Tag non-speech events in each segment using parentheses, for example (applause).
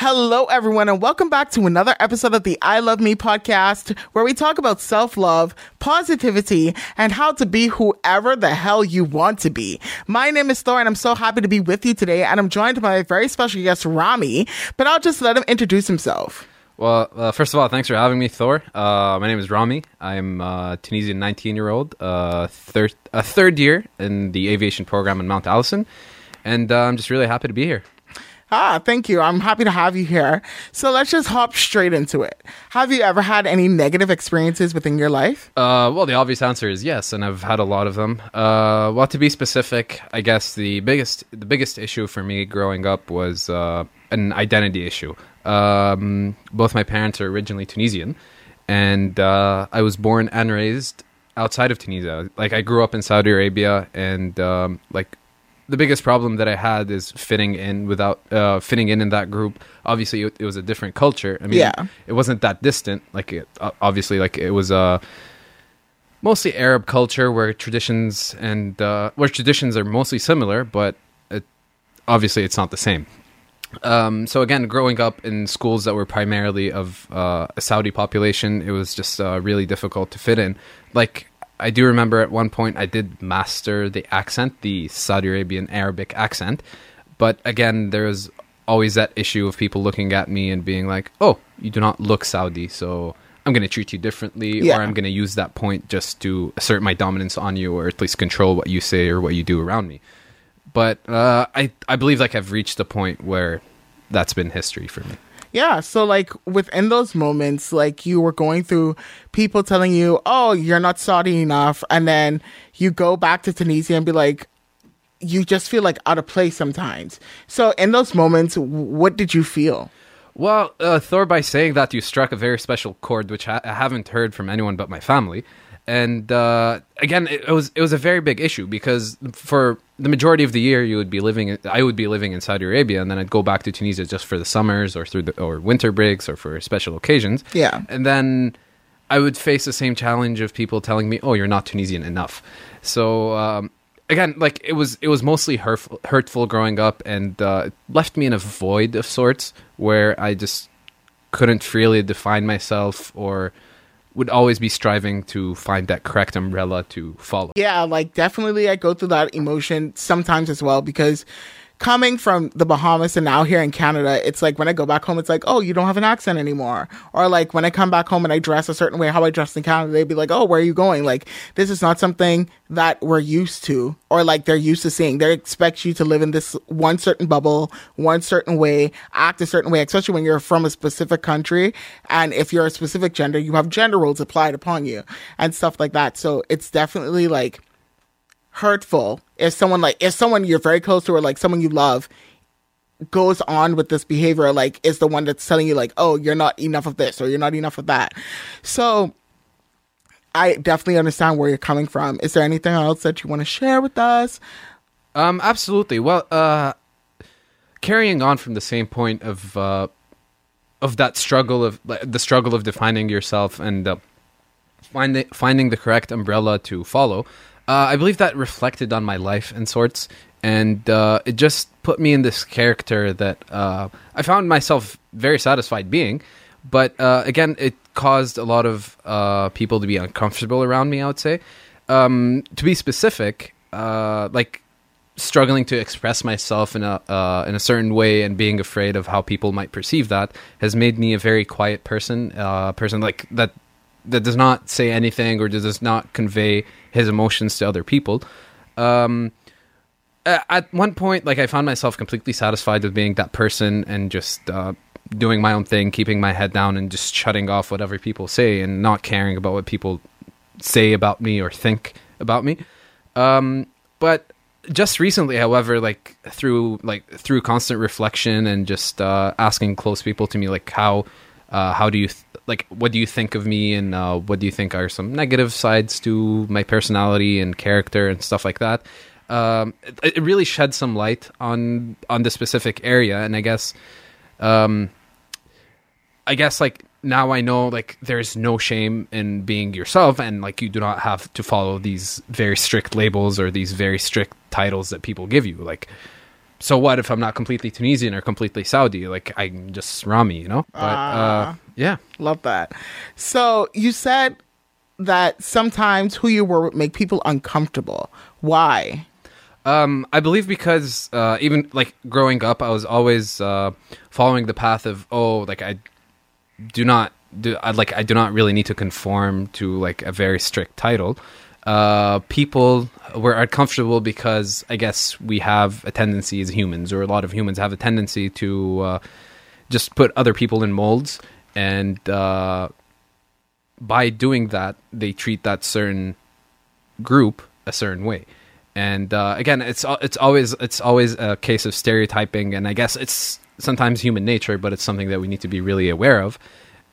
Hello, everyone, and welcome back to another episode of the I Love Me podcast, where we talk about self love, positivity, and how to be whoever the hell you want to be. My name is Thor, and I'm so happy to be with you today, and I'm joined by a very special guest, Rami, but I'll just let him introduce himself. Well, uh, first of all, thanks for having me, Thor. Uh, my name is Rami. I'm a Tunisian 19 year old, uh, third, a third year in the aviation program in Mount Allison, and uh, I'm just really happy to be here. Ah, thank you. I'm happy to have you here. So let's just hop straight into it. Have you ever had any negative experiences within your life? Uh, well, the obvious answer is yes, and I've had a lot of them. Uh, well, to be specific, I guess the biggest the biggest issue for me growing up was uh, an identity issue. Um, both my parents are originally Tunisian, and uh, I was born and raised outside of Tunisia. Like I grew up in Saudi Arabia, and um, like the biggest problem that I had is fitting in without uh, fitting in in that group. Obviously, it, it was a different culture. I mean, Yeah. it wasn't that distant. Like, it, obviously, like it was uh, mostly Arab culture where traditions and uh, where traditions are mostly similar, but it, obviously, it's not the same. Um, so again, growing up in schools that were primarily of uh, a Saudi population, it was just uh, really difficult to fit in. Like I do remember at one point I did master the accent, the Saudi Arabian Arabic accent, but again, there was always that issue of people looking at me and being like, "Oh, you do not look Saudi, so." I'm going to treat you differently, Yeah. or I'm going to use that point just to assert my dominance on you, or at least control what you say or what you do around me but uh, I I believe like I've reached a point where that's been history for me. Yeah. So, like, within those moments, like, you were going through people telling you, oh, you're not Saudi enough. And then you go back to Tunisia and be like, you just feel like out of place sometimes. So, in those moments, what did you feel? Well, uh, Thor, by saying that, you struck a very special chord, which I haven't heard from anyone but my family. And uh, again, it, it was it was a very big issue because for the majority of the year, you would be living. I would be living in Saudi Arabia, and then I'd go back to Tunisia just for the summers or through the or winter breaks or for special occasions. Yeah. and then I would face the same challenge of people telling me, "Oh, you're not Tunisian enough." So um, again, like it was, it was mostly hurtful, hurtful growing up, and uh, it left me in a void of sorts where I just couldn't freely define myself, or would always be striving to find that correct umbrella to follow. Yeah, like definitely I go through that emotion sometimes as well because coming from the Bahamas and now here in Canada, it's like when I go back home, it's like, oh, you don't have an accent anymore. Or like when I come back home and I dress a certain way, how I dress in Canada, they'd be like, oh, where are you going? Like, this is not something that we're used to or like they're used to seeing. They expect you to live in this one certain bubble, one certain way, act a certain way, especially when you're from a specific country. And if you're a specific gender, you have gender roles applied upon you and stuff like that. So it's definitely like, hurtful if someone like if someone you're very close to or like someone you love goes on with this behavior like is the one that's telling you like oh you're not enough of this or you're not enough of that so i definitely understand where you're coming from is there anything else that you want to share with us Um, absolutely. Well, uh, carrying on from the same point of uh, of that struggle of the struggle of defining yourself and uh, finding finding the correct umbrella to follow. Uh, I believe that reflected on my life in sorts, and uh, it just put me in this character that uh, I found myself very satisfied being. But uh, again, it caused a lot of uh, people to be uncomfortable around me. I would say, um, to be specific, uh, like struggling to express myself in a in a certain way and being afraid of how people might perceive that has made me a very quiet person, person like that that does not say anything or does not convey his emotions to other people. Um, at one point, like I found myself completely satisfied with being that person and just uh, doing my own thing, keeping my head down, and just shutting off whatever people say and not caring about what people say about me or think about me. Um, but just recently, however, like through like through constant reflection and just uh, asking close people to me, like how uh, how do you th- like what do you think of me and uh, what do you think are some negative sides to my personality and character and stuff like that. Um, it, it really shed some light on on the specific area, and I guess um, I guess like now I know like there's no shame in being yourself and like you do not have to follow these very strict labels or these very strict titles that people give you. Like so what if I'm not completely Tunisian or completely Saudi? Like I'm just Rami, you know. But uh, yeah, Love that. So you said that sometimes who you were would make people uncomfortable. Why? Um, I believe because uh, even like growing up, I was always uh, following the path of oh, like I do not do I like I do not really need to conform to like a very strict title. Uh, people were uncomfortable because I guess we have a tendency as humans, or a lot of humans have a tendency to uh, just put other people in molds, and uh, by doing that, they treat that certain group a certain way. And uh, again, it's it's always it's always a case of stereotyping, and I guess it's sometimes human nature, but it's something that we need to be really aware of.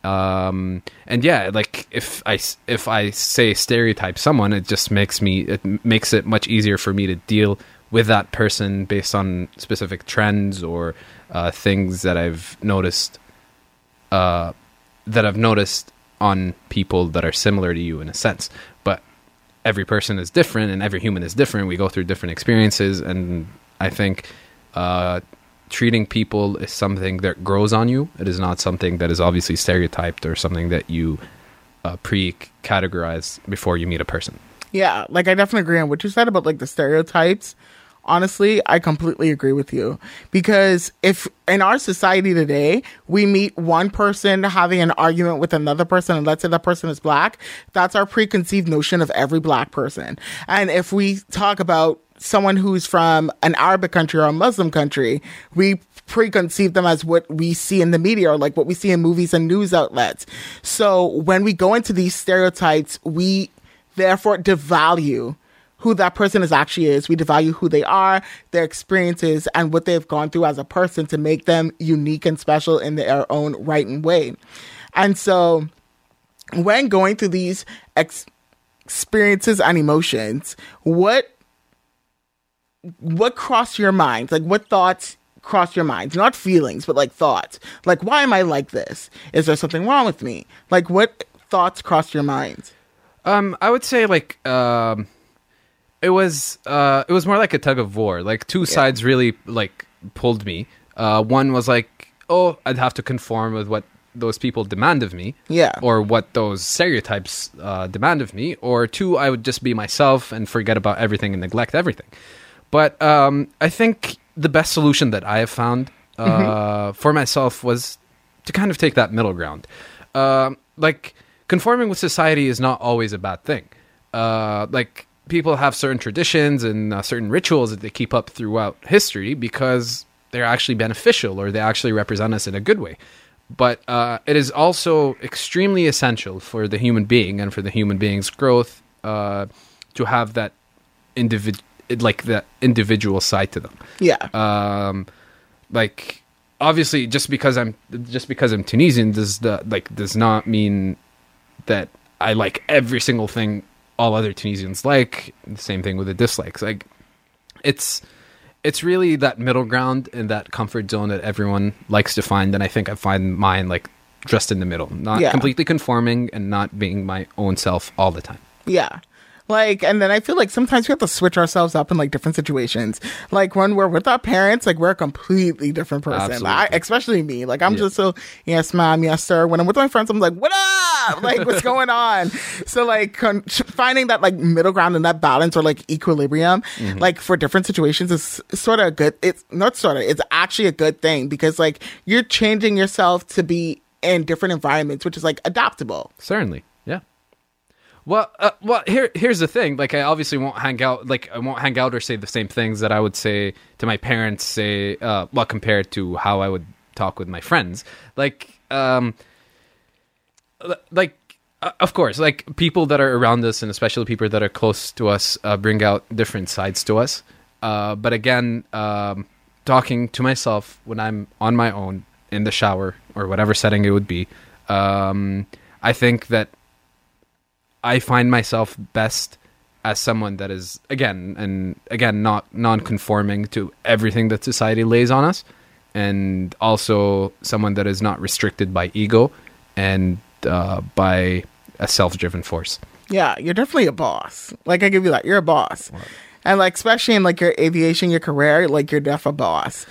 Um, and yeah, like if I if I say stereotype someone, it just makes me it makes it much easier for me to deal with that person based on specific trends or uh, things that I've noticed uh, that I've noticed on people that are similar to you in a sense. But every person is different and every human is different. We go through different experiences, and I think uh, treating people is something that grows on you. It is not something that is obviously stereotyped or something that you uh, pre-categorize before you meet a person. Yeah, like I definitely agree on what you said about like the stereotypes. Honestly, I completely agree with you because if in our society today we meet one person having an argument with another person, and let's say that person is black, that's our preconceived notion of every black person. And if we talk about someone who's from an Arabic country or a Muslim country, we preconceive them as what we see in the media or like what we see in movies and news outlets. So when we go into these stereotypes, we therefore devalue who that person is actually is. We devalue who they are, their experiences, and what they've gone through as a person to make them unique and special in their own right and way. And so when going through these ex- experiences and emotions, what what crossed your mind? Like what thoughts crossed your minds? Not feelings, but like thoughts. Like why am I like this? Is there something wrong with me? Like what thoughts crossed your mind? Um, I would say like um, it was uh, it was more like a tug of war. Like two sides really like pulled me. Uh, one was like, oh, I'd have to conform with what those people demand of me, Yeah. or what those stereotypes uh, demand of me. Or two, I would just be myself and forget about everything and neglect everything. But um, I think the best solution that I have found uh, for myself was to kind of take that middle ground. Um like conforming with society is not always a bad thing. Uh, like people have certain traditions and uh, certain rituals that they keep up throughout history because they're actually beneficial or they actually represent us in a good way. But uh, it is also extremely essential for the human being and for the human being's growth uh, to have that individ like the individual side to them Yeah. um like obviously just because i'm just because i'm tunisian does the like does not mean that i like every single thing all other tunisians like the same thing with the dislikes like it's it's really that middle ground and that comfort zone that everyone likes to find and i think i find mine like just in the middle not Yeah. completely conforming and not being my own self all the time Yeah. Like, and then I feel like sometimes we have to switch ourselves up in like different situations. Like when we're with our parents, like we're a completely different person. Absolutely. I, especially me. Like I'm Yeah. just so yes, ma'am, yes, sir. When I'm with my friends, I'm like, what up? Like what's (laughs) going on? So like con- finding that like middle ground and that balance or like equilibrium, Mm-hmm. like for different situations is sort of a good. It's not sort of. It's actually a good thing because like you're changing yourself to be in different environments, which is like adaptable. Certainly. Well, uh, well, here, here's the thing. Like, I obviously won't hang out. Like, I won't hang out or say the same things that I would say to my parents. Say, uh, well, compared to how I would talk with my friends. Like, um, like, uh, of course, like people that are around us, and especially people that are close to us, uh, bring out different sides to us. Uh, but again, um, talking to myself when I'm on my own in the shower or whatever setting it would be, um, I think that I find myself best as someone that is again and again not non-conforming to everything that society lays on us and also someone that is not restricted by ego and uh, by a self-driven force Yeah, you're definitely a boss. Like I give you that, you're a boss. And like especially in like your aviation, your career, like you're def a boss.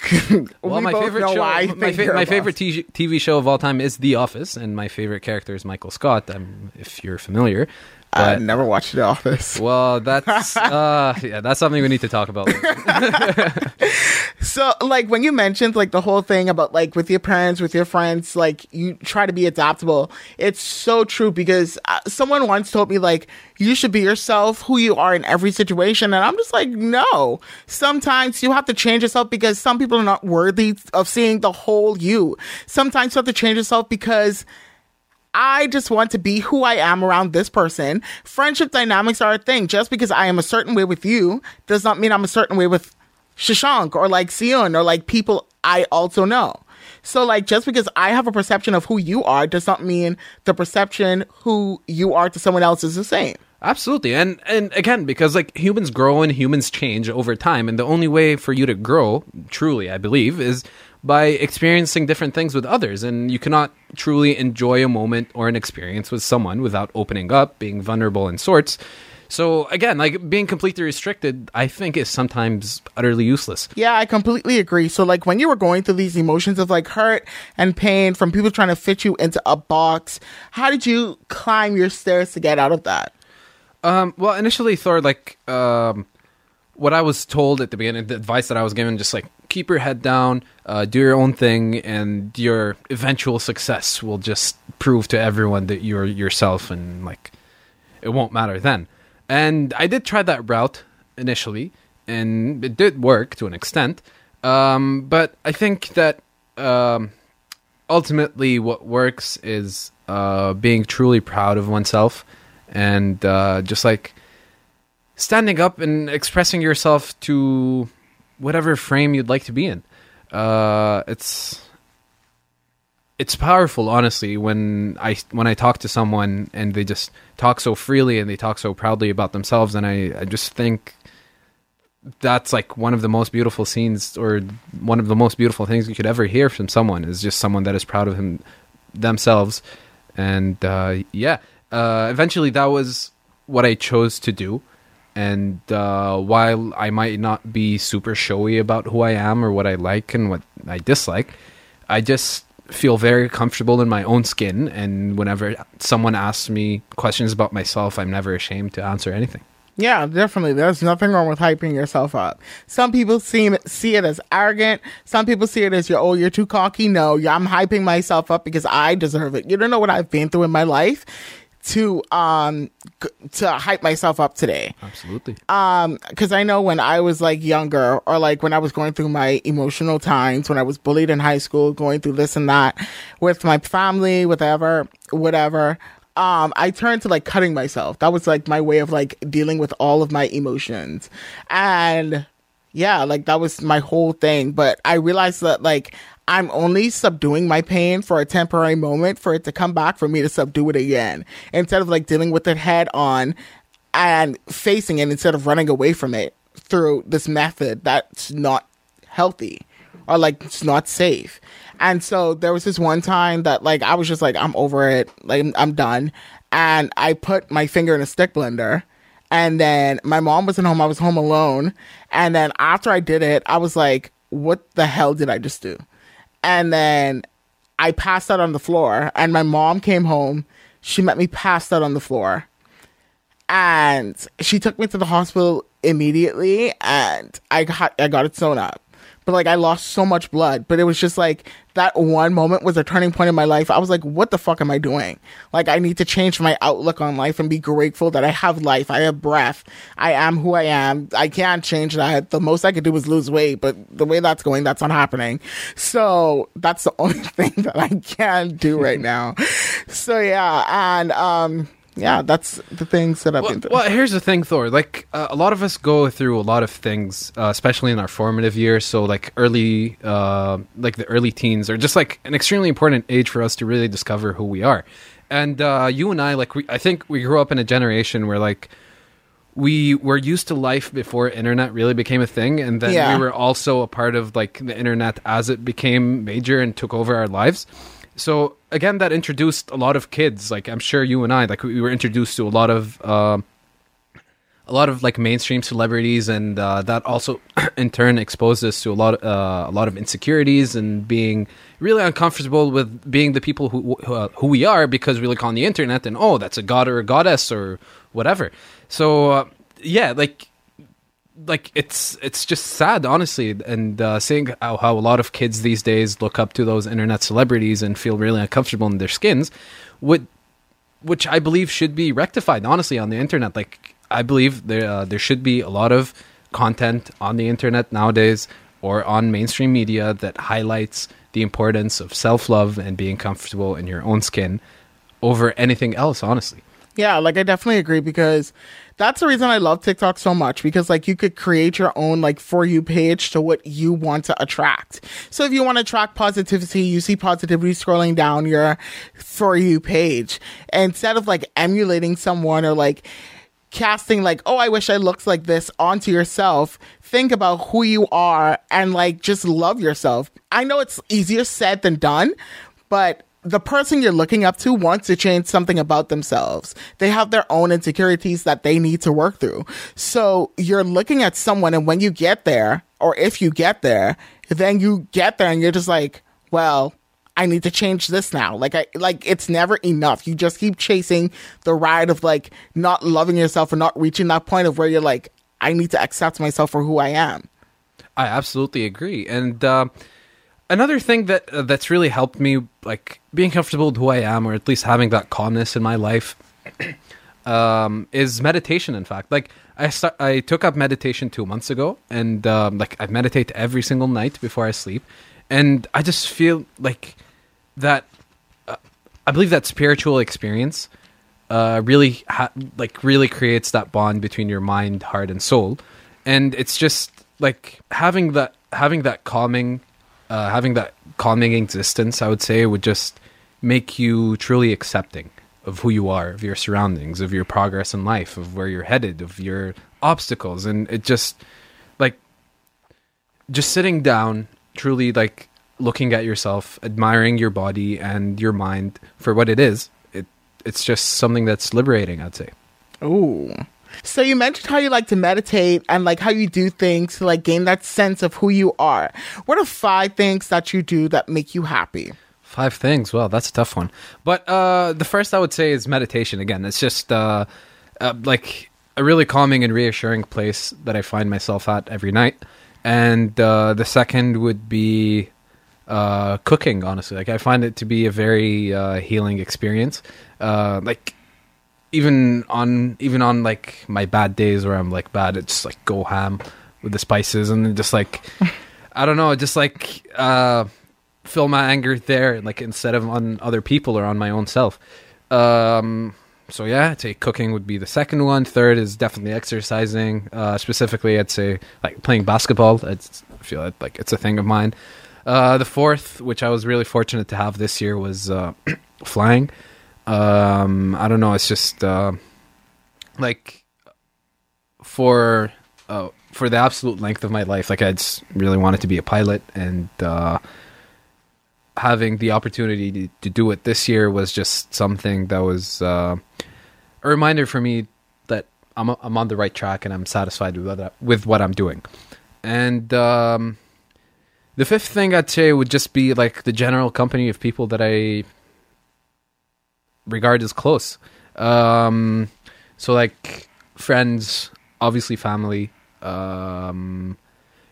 (laughs) Well, We my favorite show, my, fa- my favorite t- TV show of all time is The Office, and my favorite character is Michael Scott. Um, if you're familiar, I never watched The (laughs) Office. well, that's uh, yeah, that's something we need to talk about. (laughs) So, like, when you mentioned like the whole thing about like with your parents, with your friends, like you try to be adaptable. It's so true because uh, someone once told me like you should be yourself, who you are in every situation, and I'm just like, no. Sometimes you have to change yourself because some people are not worthy of seeing the whole you. Sometimes you have to change yourself because. I just want to be who I am around this person. Friendship dynamics are a thing. Just because I am a certain way with you does not mean I'm a certain way with Shashank or like Sion or like people I also know. So like just because I have a perception of who you are does not mean the perception who you are to someone else is the same. Absolutely, and and again, because like humans grow and humans change over time, and the only way for you to grow, truly, I believe, is by experiencing different things with others, and you cannot truly enjoy a moment or an experience with someone without opening up, being vulnerable in sorts. So again, like being completely restricted, I think is sometimes utterly useless. Yeah, I completely agree. So like when you were going through these emotions of like hurt and pain from people trying to fit you into a box, how did you climb your stairs to get out of that? Um, well, initially, Thor, like, um, what I was told at the beginning, the advice that I was given, just like keep your head down, uh, do your own thing, and your eventual success will just prove to everyone that you're yourself, and like, it won't matter then. And I did try that route initially, and it did work to an extent. Um, but I think that um, ultimately, what works is uh, being truly proud of oneself and uh, just like standing up and expressing yourself to whatever frame you'd like to be in. Uh, it's it's powerful, honestly, when I when I talk to someone and they just talk so freely and they talk so proudly about themselves, and I, I just think that's like one of the most beautiful scenes or one of the most beautiful things you could ever hear from someone is just someone that is proud of him themselves. And uh, yeah uh, eventually that was what i chose to do and uh, while i might not be super showy about who i am or what i like and what i dislike i just feel very comfortable in my own skin and whenever someone asks me questions about myself i'm never ashamed to answer anything Yeah, definitely. There's nothing wrong with hyping yourself up. Some people seem see it as arrogant. Some people see it as you're oh you're too cocky. No, I'm hyping myself up because I deserve it. You don't know what I've been through in my life to um to hype myself up today. absolutely Um, because I know when I was like younger, or like when I was going through my emotional times, when I was bullied in high school, going through this and that with my family, whatever, whatever. Um, I turned to like cutting myself. That was like my way of like dealing with all of my emotions, and yeah, like that was my whole thing. But I realized that like I'm only subduing my pain for a temporary moment for it to come back for me to subdue it again instead of like dealing with it head on and facing it instead of running away from it through this method that's not healthy or like it's not safe. And so there was this one time that like I was just like I'm over it, like I'm, done, and I put my finger in a stick blender. And then my mom wasn't home. I was home alone. And then after I did it, I was like, what the hell did I just do? And then I passed out on the floor. And my mom came home. She met me passed out on the floor and she took me to the hospital immediately and I got I got it sewn up. But like I lost so much blood, but it was just like that one moment was a turning point in my life. I was like, what the fuck am I doing? Like I need to change my outlook on life and be grateful that I have life. I have breath. I am who I am. I can't change that. The most I could do is lose weight, but the way that's going, that's not happening. So that's the (laughs) only thing that I can do right now. So yeah, and um yeah, that's the things that I've well, been through. well, here's the thing, Thor. Like uh, a lot of us go through a lot of things, uh, especially in our formative years. So like early, uh, like the early teens, are just like an extremely important age for us to really discover who we are. And uh, you and I, like, we, I think we grew up in a generation where like we were used to life before internet really became a thing, and then Yeah. we were also a part of like the internet as it became major and took over our lives. So again, that introduced a lot of kids. Like I'm sure you and I, like we were introduced to a lot of. um a lot of like mainstream celebrities, and uh, that also (clears throat) in turn exposed us to a lot uh, a lot of insecurities and being really uncomfortable with being the people who who, uh, who we are because we look on the internet and oh that's a god or a goddess or whatever. So uh, yeah, like like it's it's just sad honestly. And uh, seeing how, how a lot of kids these days look up to those internet celebrities and feel really uncomfortable in their skins would which i believe should be rectified honestly on the internet. Like i believe there uh, there should be a lot of content on the internet nowadays or on mainstream media that highlights the importance of self-love and being comfortable in your own skin over anything else honestly. Yeah, like I definitely agree because that's the reason I love TikTok so much because like you could create your own like for you page to what you want to attract. So if you want to attract positivity, you see positivity scrolling down your for you page instead of like emulating someone or like casting like oh i wish i looked like this onto yourself think about who you are and like just love yourself i know it's easier said than done but the person you're looking up to wants to change something about themselves. They have their own insecurities that they need to work through. So you're looking at someone, and when you get there, or if you get there, then you get there and you're just like, well, I need to change this now. Like I like it's never enough. You just keep chasing the ride of like not loving yourself and not reaching that point of where you're like, I need to accept myself for who I am. I absolutely agree. And uh, another thing that uh, that's really helped me, like being comfortable with who I am, or at least having that calmness in my life, (clears throat) um, is meditation. In fact, like I start, I took up meditation two months ago, and um, like I meditate every single night before I sleep, and I just feel like that. Uh, I believe that spiritual experience uh, really ha- like really creates that bond between your mind, heart, and soul, and it's just like having that having that calming, uh, having that calming existence. I would say would just make you truly accepting of who you are, of your surroundings, of your progress in life, of where you're headed, of your obstacles, and it just like just sitting down, truly like looking at yourself, admiring your body and your mind for what it is. It it's just something that's liberating, I'd say. Ooh. So you mentioned how you like to meditate and like how you do things to like gain that sense of who you are. What are five things that you do that make you happy? Five things. Well, that's a tough one. But uh, the first I would say is meditation. Again, it's just uh, uh, like a really calming and reassuring place that I find myself at every night. And uh, the second would be uh, cooking. Honestly, like I find it to be a very uh, healing experience. Uh, like even on even on like my bad days where I'm like bad, it's just like go ham with the spices and just like (laughs) I don't know, just like uh feel my anger there, like instead of on other people or on my own self. Um, so yeah, I'd say cooking would be the second one. Third is definitely exercising. Uh, specifically, I'd say like playing basketball. It's, I feel like, like it's a thing of mine. Uh, the fourth, which I was really fortunate to have this year, was uh, (clears throat) flying. Um, I don't know. It's just uh, like for uh, for the absolute length of my life, like I just really wanted to be a pilot, and uh, having the opportunity to, to do it this year was just something that was uh, a reminder for me that I'm I'm on the right track and I'm satisfied with what I, with what I'm doing. And um, the fifth thing I'd say would just be like the general company of people that I regard as close. Um, so like friends, obviously family. Um,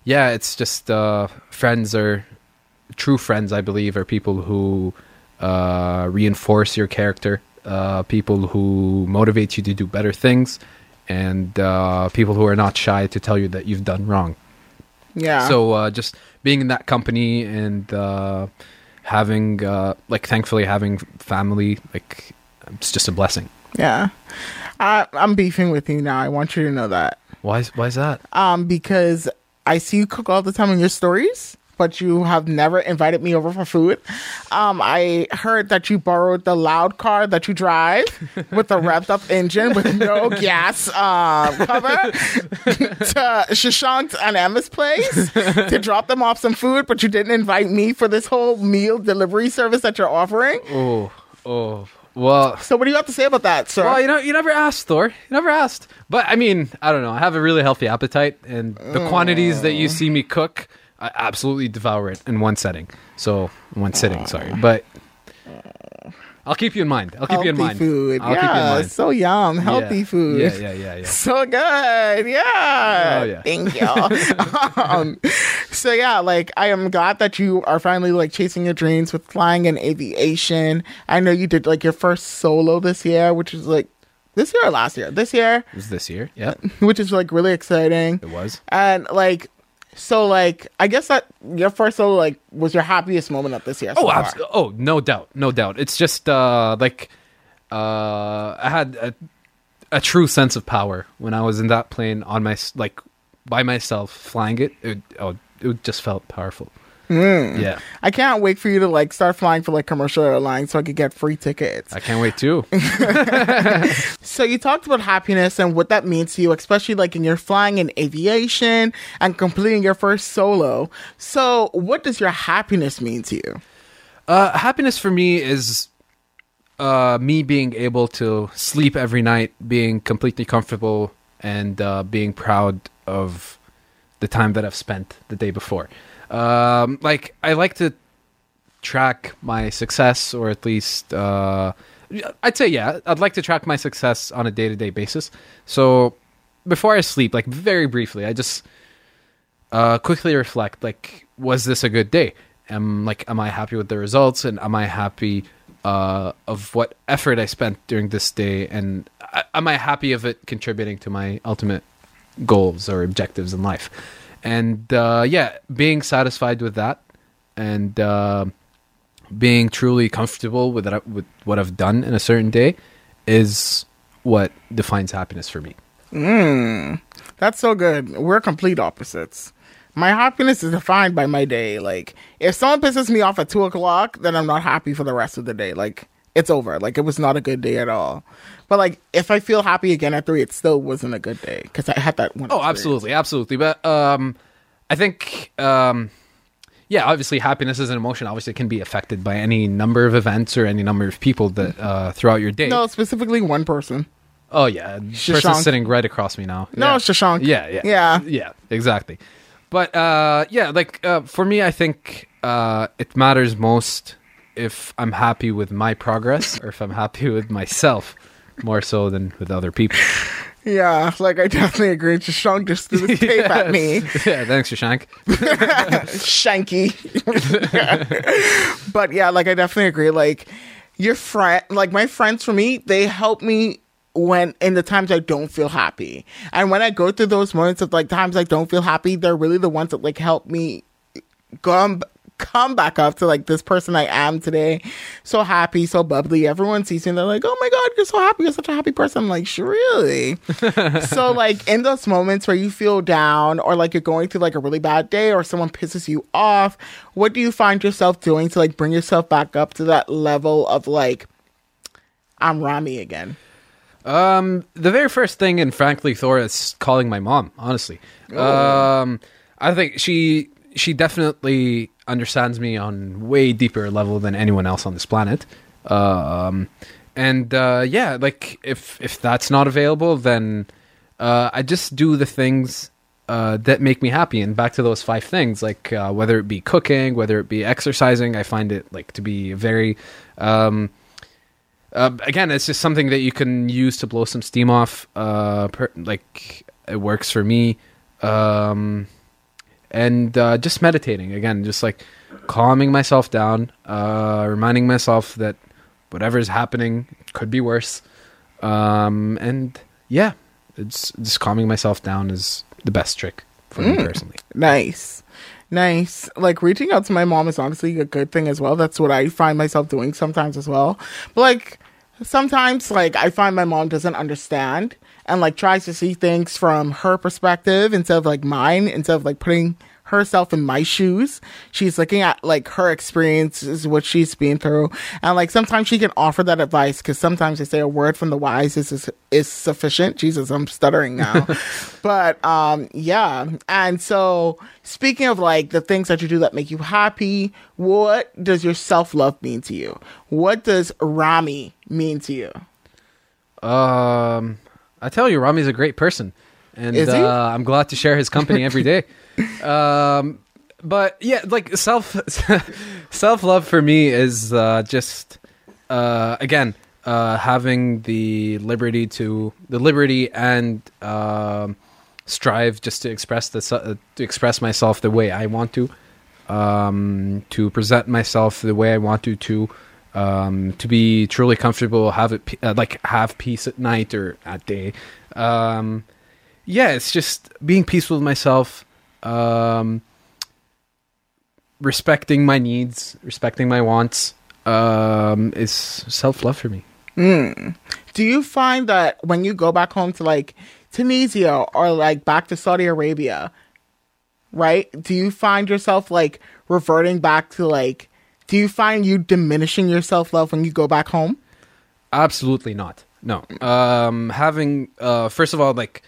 yeah, it's just uh, friends are true friends. I believe are people who uh, reinforce your character, uh, people who motivate you to do better things, and uh, people who are not shy to tell you that you've done wrong. Yeah. So uh, just being in that company and uh, having uh, like thankfully having family like it's just a blessing. yeah. I, I'm beefing with you now. I want you to know that. Why is why is that? Um, because I see you cook all the time in your stories, but you have never invited me over for food. Um, I heard that you borrowed the loud car that you drive with the revved up engine with no (laughs) gas uh, cover (laughs) to Shashank and Emma's place to drop them off some food, but you didn't invite me for this whole meal delivery service that you're offering. Oh oh Well, So what do you have to say about that, sir? well, you know, you never asked, Thor. You never asked. But I mean, I don't know. I have a really healthy appetite, and the quantities that you see me cook, I absolutely devour it in one setting. So, one sitting, sorry. But I'll keep you in mind. I'll keep healthy you in mind. food. I'll yeah, keep you in mind. so yum. Healthy Yeah. food. Yeah, yeah, yeah, yeah. (laughs) So good. Yeah. Oh, yeah. Thank (laughs) you. um, so yeah, like I am glad that you are finally like chasing your dreams with flying and aviation. I know you did like your first solo this year, which is like this year or last year? This year, It was this year. Yeah, (laughs) which is like really exciting. it was. And like so like I guess that your first solo like was your happiest moment of this year. so Oh, abs- oh, no doubt, no doubt. It's just uh, like uh, I had a, a true sense of power when I was in that plane on my like by myself flying it. It oh, it just felt powerful. Hmm. Yeah, I can't wait for you to like start flying for like commercial airlines so I could get free tickets. I can't wait too. (laughs) (laughs) So you talked about happiness and what that means to you, especially like in your flying in aviation and completing your first solo. So what does your happiness mean to you? Uh, happiness for me is uh, me being able to sleep every night, being completely comfortable, and uh, being proud of the time that I've spent the day before. Um, like I like to track my success, or at least uh, I'd say yeah, I'd like to track my success on a day to day basis. So before I sleep, like very briefly, I just uh, quickly reflect like was this a good day? Am like am i happy with the results? And am i happy uh, of what effort i spent during this day? And am i happy of it contributing to my ultimate goals or objectives in life and uh, yeah being satisfied with that and uh, being truly comfortable with that with what i've done in a certain day is what defines happiness for me That's so good. We're complete opposites. My happiness is defined by my day. Like, if someone pisses me off at two o'clock, then I'm not happy for the rest of the day. Like, it's over. Like, it was not a good day at all. But like, if I feel happy again at three, it still wasn't a good day because I had that one. Oh, experience. absolutely, absolutely. But um, I think um, yeah, obviously, happiness is an emotion. Obviously, it can be affected by any number of events or any number of people that uh, throughout your day. No, specifically one person. Oh yeah, Shashank. person sitting right across me now. No, yeah. Shashank. Yeah, yeah, Yeah. yeah. Exactly. But uh, yeah, like uh, for me, I think uh, it matters most if I'm happy with my progress or if I'm happy with myself more so than with other people. (laughs) Yeah, like I definitely agree. Shashank just threw the (laughs) tape at me. (laughs) yeah, thanks, Shashank. Shanky. but yeah, like I definitely agree. Like your friend, like my friends for me, they help me when in the times I don't feel happy. And when I go through those moments of like times I don't feel happy, they're really the ones that like help me come come back up to like this person I am today. So happy, so bubbly. Everyone sees me and they're like, Oh my god, you're so happy, you're such a happy person. I'm like, really? (laughs) so like in those moments where you feel down or like you're going through like a really bad day or someone pisses you off, what do you find yourself doing to like bring yourself back up to that level of like I'm Rami again? Um, the very first thing, and frankly, Thor is calling my mom. Honestly, um, I think she she definitely understands me on way deeper level than anyone else on this planet. Um, and uh, yeah, like if if that's not available, then uh, I just do the things uh, that make me happy. And back to those five things, like uh, whether it be cooking, whether it be exercising, I find it like to be very. Um, uh, again, it's just something that you can use to blow some steam off. Uh, per, like it works for me, um, and uh, just meditating again, just like calming myself down, uh, reminding myself that whatever's happening could be worse, um, and yeah, it's just calming myself down is the best trick for me personally. Nice. Nice. Like reaching out to my mom is honestly a good thing as well. That's what I find myself doing sometimes as well. But like sometimes like I find my mom doesn't understand and like tries to see things from her perspective instead of like mine, instead of like putting herself in my shoes. She's looking at like her experiences, what she's been through, and like sometimes she can offer that advice because sometimes they say a word from the wise is is, is sufficient. Jesus, I'm stuttering now, (laughs) but um, yeah. And so speaking of like the things that you do that make you happy, what does your self love mean to you? What does Rami mean to you? Um, I tell you, Rami's a great person, and uh, I'm glad to share his company every day. (laughs) um, but yeah, like self (laughs) self love for me is uh, just uh, again uh, having the liberty to the liberty and um, strive just to express the uh, to express myself the way I want to, um, to present myself the way I want to to um, to be truly comfortable, have it uh, like have peace at night or at day. Um, yeah, it's just being peaceful with myself, um, respecting my needs, respecting my wants. Um, is self love for me. Do you find that when you go back home to like Tunisia or like back to Saudi Arabia, right? Do you find yourself like reverting back to like, do you find you diminishing your self love when you go back home? Absolutely not. No. Um, having uh, first of all, like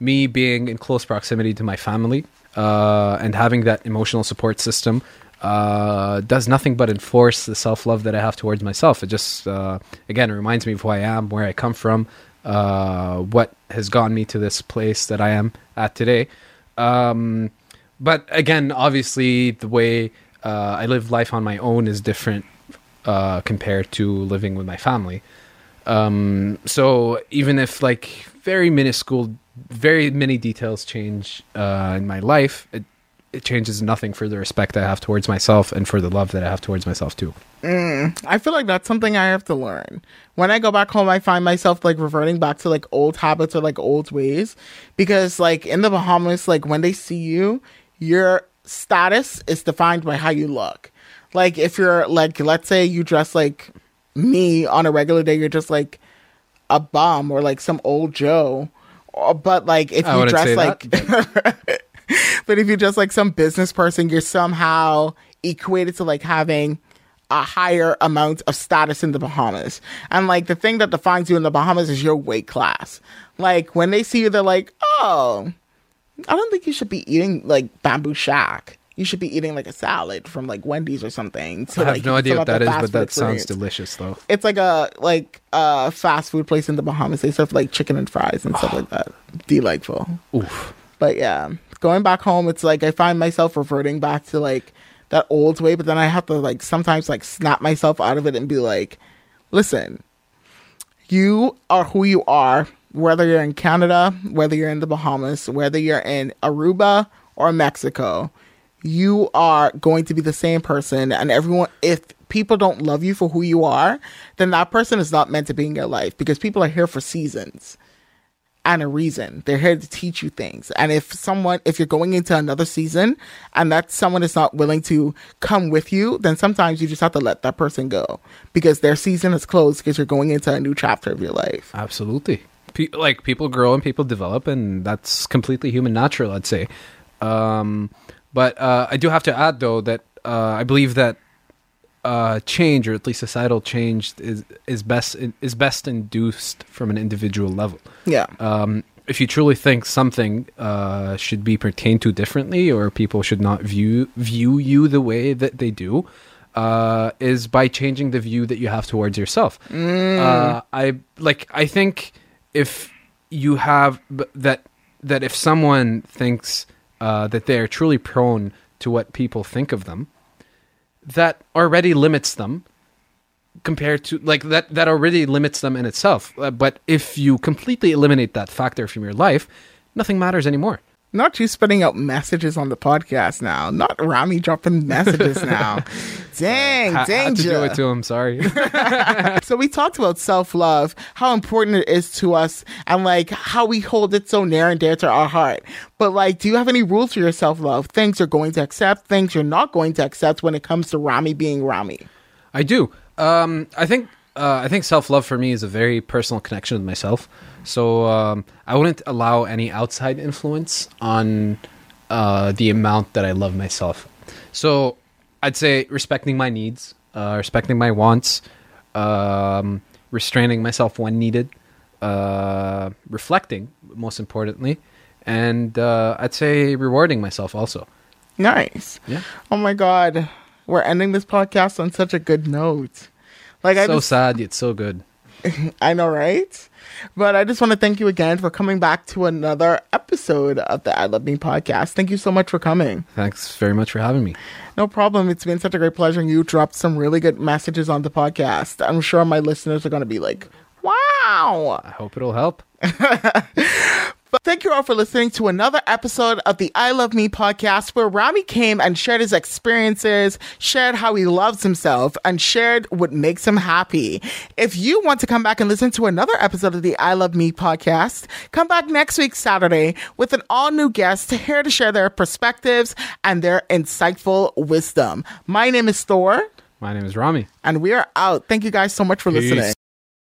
me being in close proximity to my family uh, and having that emotional support system uh, does nothing but enforce the self love that I have towards myself. It just uh, again reminds me of who I am, where I come from, uh, what has gotten me to this place that I am at today. Um, but again, obviously, the way uh, I live life on my own is different uh, compared to living with my family. Um, so even if like very minuscule, very many details change uh, in my life, it, it changes nothing for the respect I have towards myself and for the love that I have towards myself too. I feel like that's something I have to learn. When I go back home, I find myself like reverting back to like old habits or like old ways because like in the Bahamas, like when they see you, your status is defined by how you look. Like if you're like, let's say you dress like me on a regular day, you're just like a bum or like some old Joe. But like if I you dress like (laughs) but if you're just like some business person, you're somehow equated to like having a higher amount of status in the Bahamas. And like the thing that defines you in the Bahamas is your weight class. Like when they see you, they're like, oh, I don't think you should be eating like bamboo shack. You should be eating like a salad from like Wendy's or something. To, I have like, no idea what that is, but that sounds delicious though. It's like a like a fast food place in the Bahamas. They serve like chicken and fries and stuff oh. like that. Delightful. Oof. But yeah, going back home, it's like I find myself reverting back to like that old way, but then I have to like sometimes like snap myself out of it and be like, listen, you are who you are, whether you're in Canada, whether you're in the Bahamas, whether you're in Aruba or Mexico, you are going to be the same person. And everyone, if people don't love you for who you are, then that person is not meant to be in your life because people are here for seasons and a reason. They're here to teach you things. And if someone, if you're going into another season and that someone is not willing to come with you, then sometimes you just have to let that person go because their season is closed because you're going into a new chapter of your life. Absolutely. Like people grow and people develop, and that's completely human natural, I'd say. Um, but uh, I do have to add, though, that uh, I believe that uh, change, or at least societal change, is is best is best induced from an individual level. Yeah. Um, if you truly think something uh, should be pertained to differently, or people should not view view you the way that they do, uh, is by changing the view that you have towards yourself. Uh, I like. I think if you have b- that that if someone thinks uh, that they are truly prone to what people think of them, that already limits them compared to like that that already limits them in itself. Uh, but if you completely eliminate that factor from your life nothing matters anymore Not you spitting out messages on the podcast now. Not Rami dropping messages (laughs) now. Dang, Ha- had to do it to him sorry (laughs) (laughs) so we talked about self-love how important it is to us and like how we hold it so near and dear to our heart but like do you have any rules for your self-love things you're going to accept things you're not going to accept when it comes to rami being rami I do. Um, I think uh, I think self love for me is a very personal connection with myself. So um, I wouldn't allow any outside influence on uh, the amount that I love myself. So I'd say respecting my needs, uh, respecting my wants, um, restraining myself when needed, uh, reflecting, most importantly, and uh, I'd say rewarding myself also. Nice. Yeah. Oh my god, we're ending this podcast on such a good note. Like I so sad yet so good. (laughs) I know, right? But I just want to thank you again for coming back to another episode of the I Love Me podcast. Thank you so much for coming. Thanks very much for having me. No problem. It's been such a great pleasure. And you dropped some really good messages on the podcast. I'm sure my listeners are going to be like, wow. I hope it'll help. (laughs) But thank you all for listening to another episode of the I Love Me podcast where Rami came and shared his experiences, shared how he loves himself, and shared what makes him happy. If you want to come back and listen to another episode of the I Love Me podcast, come back next week, Saturday, with an all new guest here to share their perspectives and their insightful wisdom. My name is Thor, My name is Rami. and we are out. Thank you guys so much for Peace. listening.